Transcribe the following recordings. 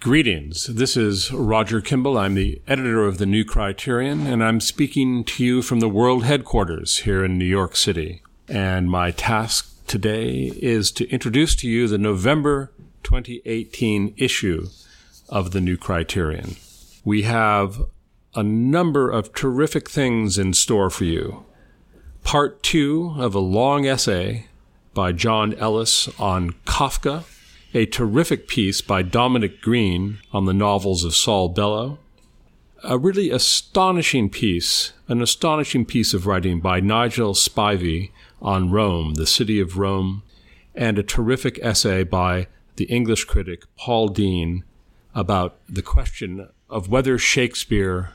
Greetings. This is Roger Kimball. I'm the editor of the New Criterion, and I'm speaking to you from the world headquarters here in New York City. And my task today is to introduce to you the November 2018 issue of the New Criterion. We have a number of terrific things in store for you. Part two of a long essay by John Ellis on Kafka a terrific piece by Dominic Green on the novels of Saul Bellow, a really astonishing piece, an astonishing piece of writing by Nigel Spivey on Rome, the city of Rome, and a terrific essay by the English critic Paul Dean about the question of whether Shakespeare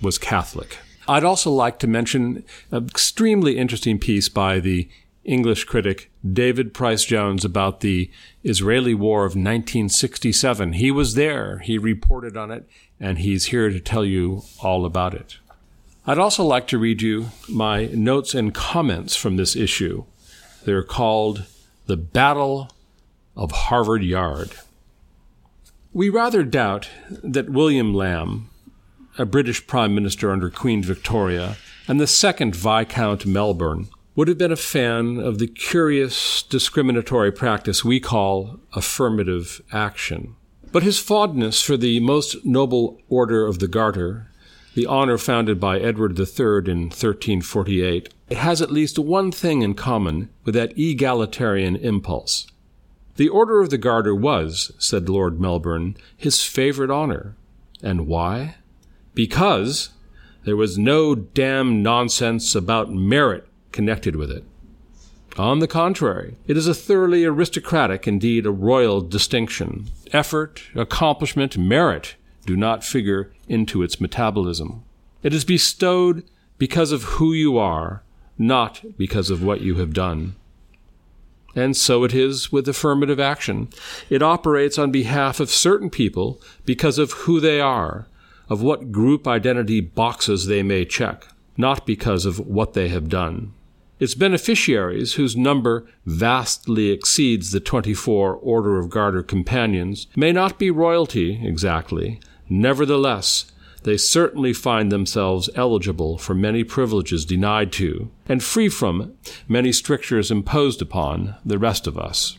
was Catholic. I'd also like to mention an extremely interesting piece by the English critic David Pryce-Jones about the Israeli War of 1967. He was there, he reported on it, and he's here to tell you all about it. I'd also like to read you my notes and comments from this issue. They're called The Battle of Harvard Yard. We rather doubt that William Lamb, a British Prime Minister under Queen Victoria, and the second Viscount Melbourne would have been a fan of the curious discriminatory practice we call affirmative action. But his fondness for the most noble order of the Garter, the honor founded by Edward III in 1348, has at least one thing in common with that egalitarian impulse. The Order of the Garter was, said Lord Melbourne, his favorite honor. And why? Because there was no damn nonsense about merit connected with it. On the contrary, it is a thoroughly aristocratic, indeed a royal distinction. Effort, accomplishment, merit do not figure into its metabolism. It is bestowed because of who you are, not because of what you have done. And so it is with affirmative action. It operates on behalf of certain people because of who they are, of what group identity boxes they may check, not because of what they have done. Its beneficiaries, whose number vastly exceeds the 24 Order of Garter companions, may not be royalty exactly. Nevertheless, they certainly find themselves eligible for many privileges denied to, and free from many strictures imposed upon the rest of us.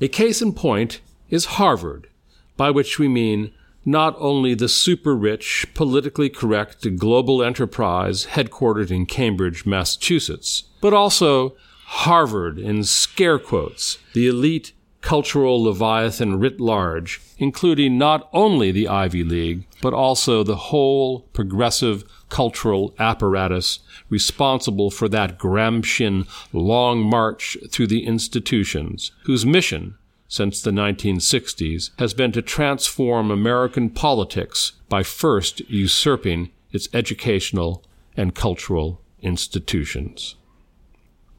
A case in point is Harvard, by which we mean not only the super rich, politically correct global enterprise headquartered in Cambridge, Massachusetts, but also Harvard in scare quotes, the elite cultural leviathan writ large, including not only the Ivy League, but also the whole progressive cultural apparatus responsible for that Gramscian long march through the institutions, whose mission since the 1960s has been to transform American politics by first usurping its educational and cultural institutions.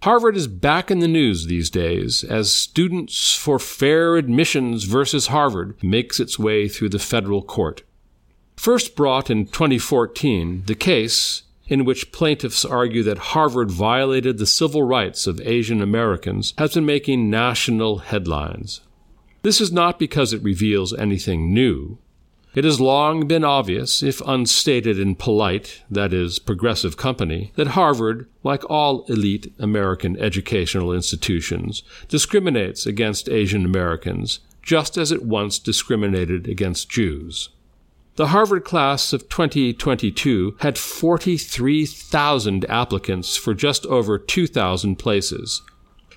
Harvard is back in the news these days as Students for Fair Admissions versus Harvard makes its way through the federal court. First brought in 2014, the case in which plaintiffs argue that Harvard violated the civil rights of Asian Americans, has been making national headlines. This is not because it reveals anything new. It has long been obvious, if unstated in polite, that is, progressive company, that Harvard, like all elite American educational institutions, discriminates against Asian Americans, just as it once discriminated against Jews. The Harvard class of 2022 had 43,000 applicants for just over 2,000 places.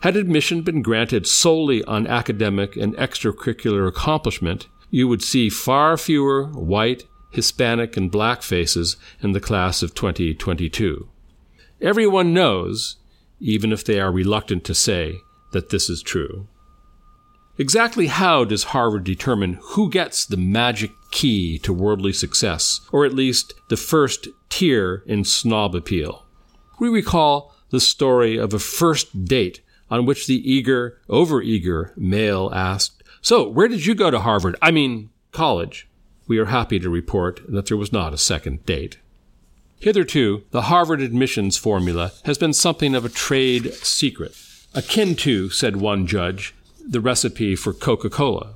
Had admission been granted solely on academic and extracurricular accomplishment, you would see far fewer white, Hispanic, and black faces in the class of 2022. Everyone knows, even if they are reluctant to say, that this is true. Exactly how does Harvard determine who gets the magic key to worldly success, or at least the first tier in snob appeal? We recall the story of a first date on which the eager, overeager male asked, So, where did you go to Harvard? I mean, college. We are happy to report that there was not a second date. Hitherto, the Harvard admissions formula has been something of a trade secret, akin to, said one judge, the recipe for Coca Cola.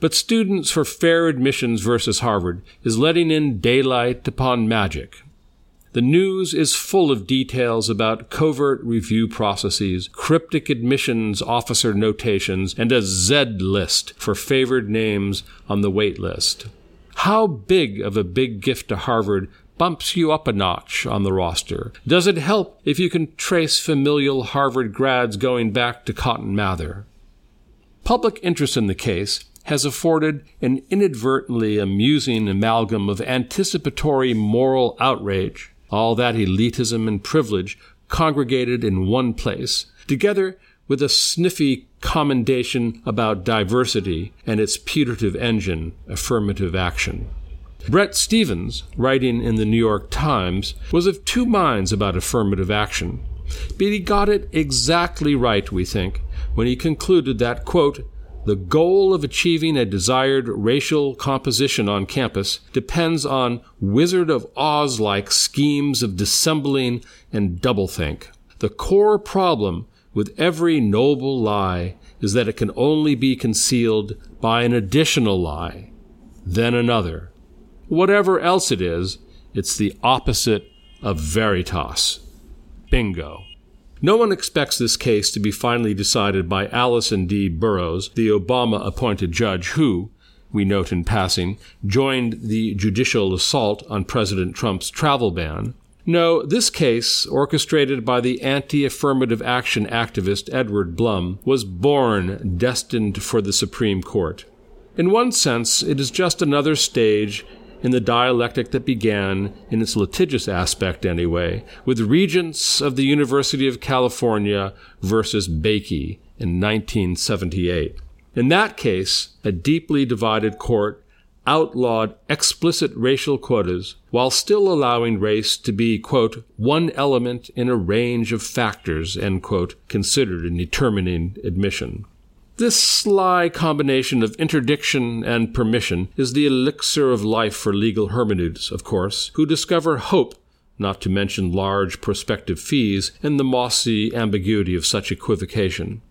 But Students for Fair Admissions versus Harvard is letting in daylight upon magic. The news is full of details about covert review processes, cryptic admissions officer notations, and a Z list for favored names on the wait list. How big of a big gift to Harvard bumps you up a notch on the roster? Does it help if you can trace familial Harvard grads going back to Cotton Mather? Public interest in the case has afforded an inadvertently amusing amalgam of anticipatory moral outrage all that elitism and privilege congregated in one place, together with a sniffy commendation about diversity and its putative engine, affirmative action. Bret Stephens, writing in the New York Times, was of two minds about affirmative action, but he got it exactly right, we think, when he concluded that, quote, the goal of achieving a desired racial composition on campus depends on Wizard of Oz like schemes of dissembling and doublethink. The core problem with every noble lie is that it can only be concealed by an additional lie, then another. Whatever else it is, it's the opposite of veritas. Bingo. No one expects this case to be finally decided by Allison D. Burroughs, the Obama appointed judge who, we note in passing, joined the judicial assault on President Trump's travel ban. No, this case, orchestrated by the anti affirmative action activist Edward Blum, was born destined for the Supreme Court. In one sense, it is just another stage in the dialectic that began, in its litigious aspect anyway, with Regents of the University of California versus Bakke in 1978. In that case, a deeply divided court outlawed explicit racial quotas while still allowing race to be, quote, one element in a range of factors, end quote, considered in determining admission. This sly combination of interdiction and permission is the elixir of life for legal hermeneutes, of course, who discover hope, not to mention large prospective fees, in the mossy ambiguity of such equivocation.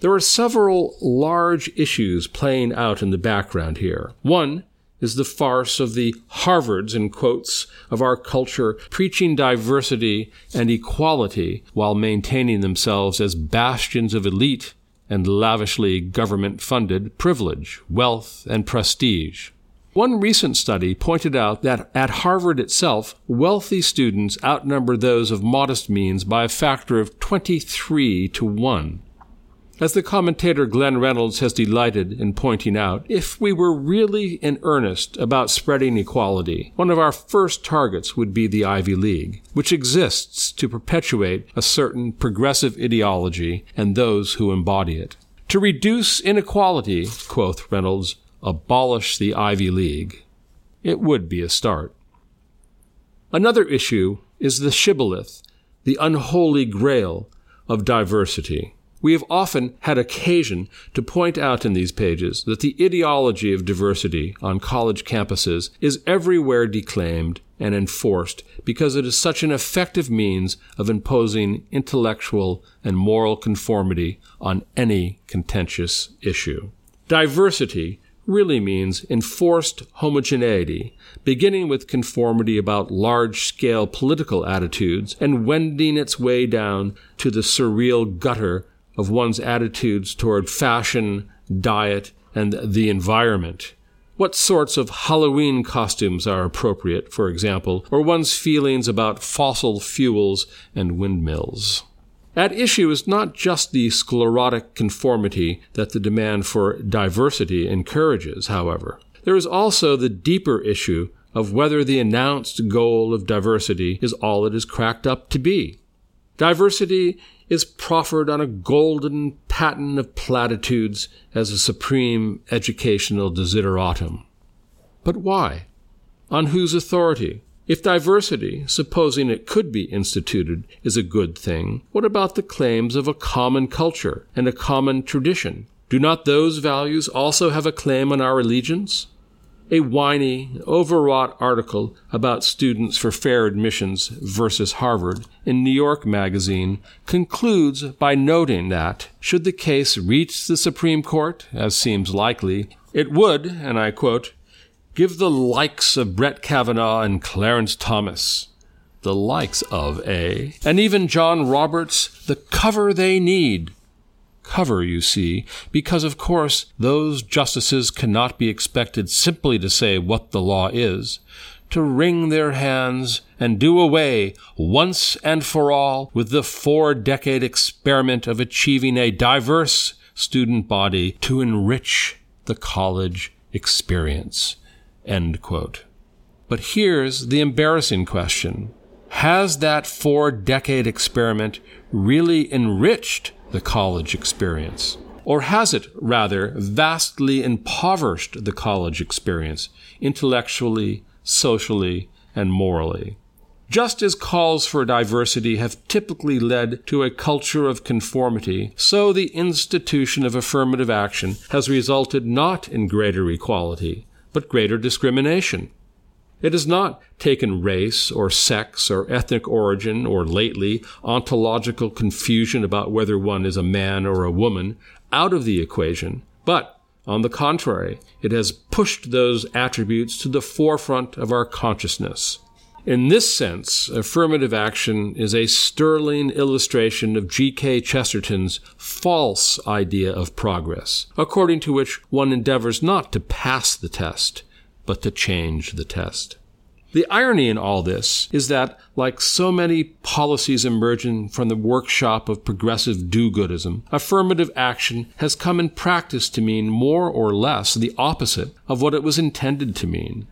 There are several large issues playing out in the background here. One is the farce of the Harvards, in quotes, of our culture preaching diversity and equality while maintaining themselves as bastions of elite and lavishly government funded privilege, wealth, and prestige. One recent study pointed out that at Harvard itself, wealthy students outnumber those of modest means by a factor of 23 to 1. As the commentator Glenn Reynolds has delighted in pointing out, if we were really in earnest about spreading equality, one of our first targets would be the Ivy League, which exists to perpetuate a certain progressive ideology and those who embody it. To reduce inequality, quoth Reynolds, abolish the Ivy League. It would be a start. Another issue is the shibboleth, the unholy grail of diversity. We have often had occasion to point out in these pages that the ideology of diversity on college campuses is everywhere declaimed and enforced because it is such an effective means of imposing intellectual and moral conformity on any contentious issue. Diversity really means enforced homogeneity, beginning with conformity about large scale political attitudes and wending its way down to the surreal gutter of one's attitudes toward fashion, diet, and the environment. What sorts of Halloween costumes are appropriate, for example, or one's feelings about fossil fuels and windmills. At issue is not just the sclerotic conformity that the demand for diversity encourages, however. There is also the deeper issue of whether the announced goal of diversity is all it is cracked up to be. Diversity is proffered on a golden paten of platitudes as a supreme educational desideratum. But why? On whose authority? If diversity, supposing it could be instituted, is a good thing, what about the claims of a common culture and a common tradition? Do not those values also have a claim on our allegiance? A whiny, overwrought article about students for fair admissions versus Harvard in New York Magazine concludes by noting that, should the case reach the Supreme Court, as seems likely, It would, and I quote, give the likes of Brett Kavanaugh and Clarence Thomas, the likes of A, and even John Roberts, the cover they need. Cover, you see, because of course those justices cannot be expected simply to say what the law is, to wring their hands and do away, once and for all, with the four decade experiment of achieving a diverse student body to enrich the college experience. But here's the embarrassing question. Has that four decade experiment really enriched the college experience? Or has it, rather, vastly impoverished the college experience, intellectually, socially, and morally? Just as calls for diversity have typically led to a culture of conformity, so the institution of affirmative action has resulted not in greater equality, but greater discrimination. It has not taken race or sex or ethnic origin or lately ontological confusion about whether one is a man or a woman out of the equation, but on the contrary, it has pushed those attributes to the forefront of our consciousness. In this sense, affirmative action is a sterling illustration of G.K. Chesterton's false idea of progress, according to which one endeavors not to pass the test, but to change the test. The irony in all this is that, like so many policies emerging from the workshop of progressive do goodism, affirmative action has come in practice to mean more or less the opposite of what it was intended to mean.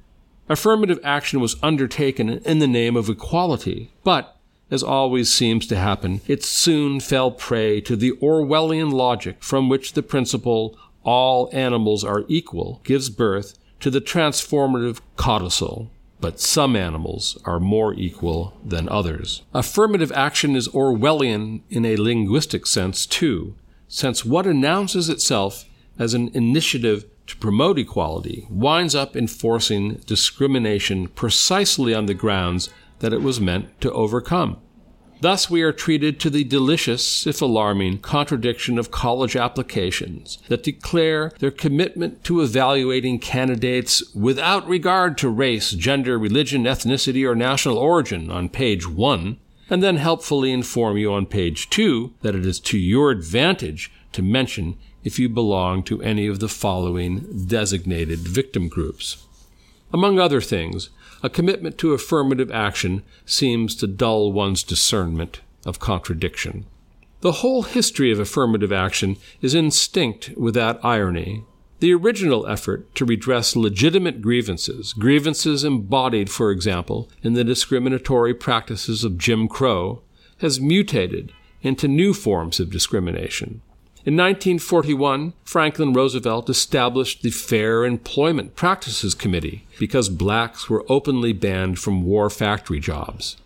Affirmative action was undertaken in the name of equality, but, as always seems to happen, it soon fell prey to the Orwellian logic from which the principle, all animals are equal, gives birth to the transformative codicil. But some animals are more equal than others. Affirmative action is Orwellian in a linguistic sense, too, since what announces itself as an initiative to promote equality winds up enforcing discrimination precisely on the grounds that it was meant to overcome. Thus, we are treated to the delicious, if alarming, contradiction of college applications that declare their commitment to evaluating candidates without regard to race, gender, religion, ethnicity, or national origin on page one, and then helpfully inform you on page two that it is to your advantage to mention if you belong to any of the following designated victim groups. Among other things, a commitment to affirmative action seems to dull one's discernment of contradiction. The whole history of affirmative action is instinct with that irony. The original effort to redress legitimate grievances, grievances embodied, for example, in the discriminatory practices of Jim Crow, has mutated into new forms of discrimination. In 1941, Franklin Roosevelt established the Fair Employment Practices Committee because blacks were openly banned from war factory jobs.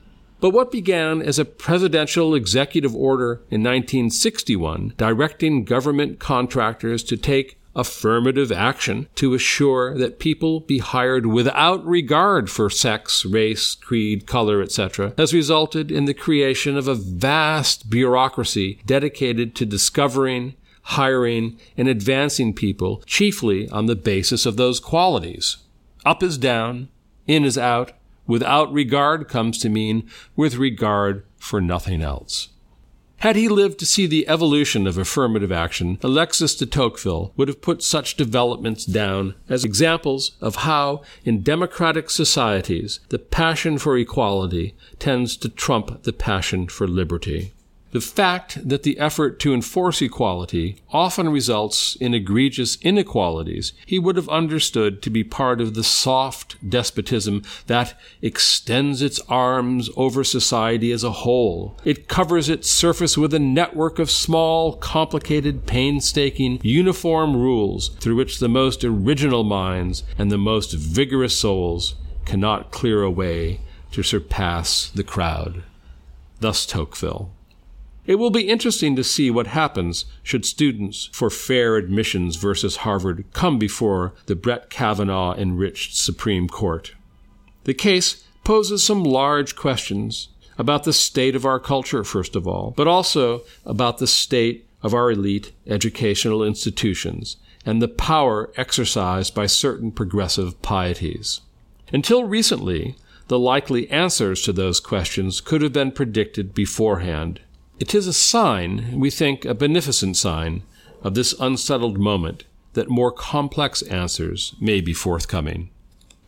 But what began as a presidential executive order in 1961 directing government contractors to take affirmative action to assure that people be hired without regard for sex, race, creed, color, etc., has resulted in the creation of a vast bureaucracy dedicated to discovering, hiring, and advancing people chiefly on the basis of those qualities. Up is down, in is out, without regard comes to mean with regard for nothing else. Had he lived to see the evolution of affirmative action, Alexis de Tocqueville would have put such developments down as examples of how, in democratic societies, the passion for equality tends to trump the passion for liberty. The fact that the effort to enforce equality often results in egregious inequalities he would have understood to be part of the soft despotism that extends its arms over society as a whole. It covers its surface with a network of small, complicated, painstaking, uniform rules through which the most original minds and the most vigorous souls cannot clear a way to surpass the crowd. Thus Tocqueville. It will be interesting to see what happens should students for fair admissions versus Harvard come before the Brett Kavanaugh enriched Supreme Court. The case poses some large questions about the state of our culture, first of all, but also about the state of our elite educational institutions and the power exercised by certain progressive pieties. Until recently, the likely answers to those questions could have been predicted beforehand. It is a sign, we think a beneficent sign, of this unsettled moment that more complex answers may be forthcoming.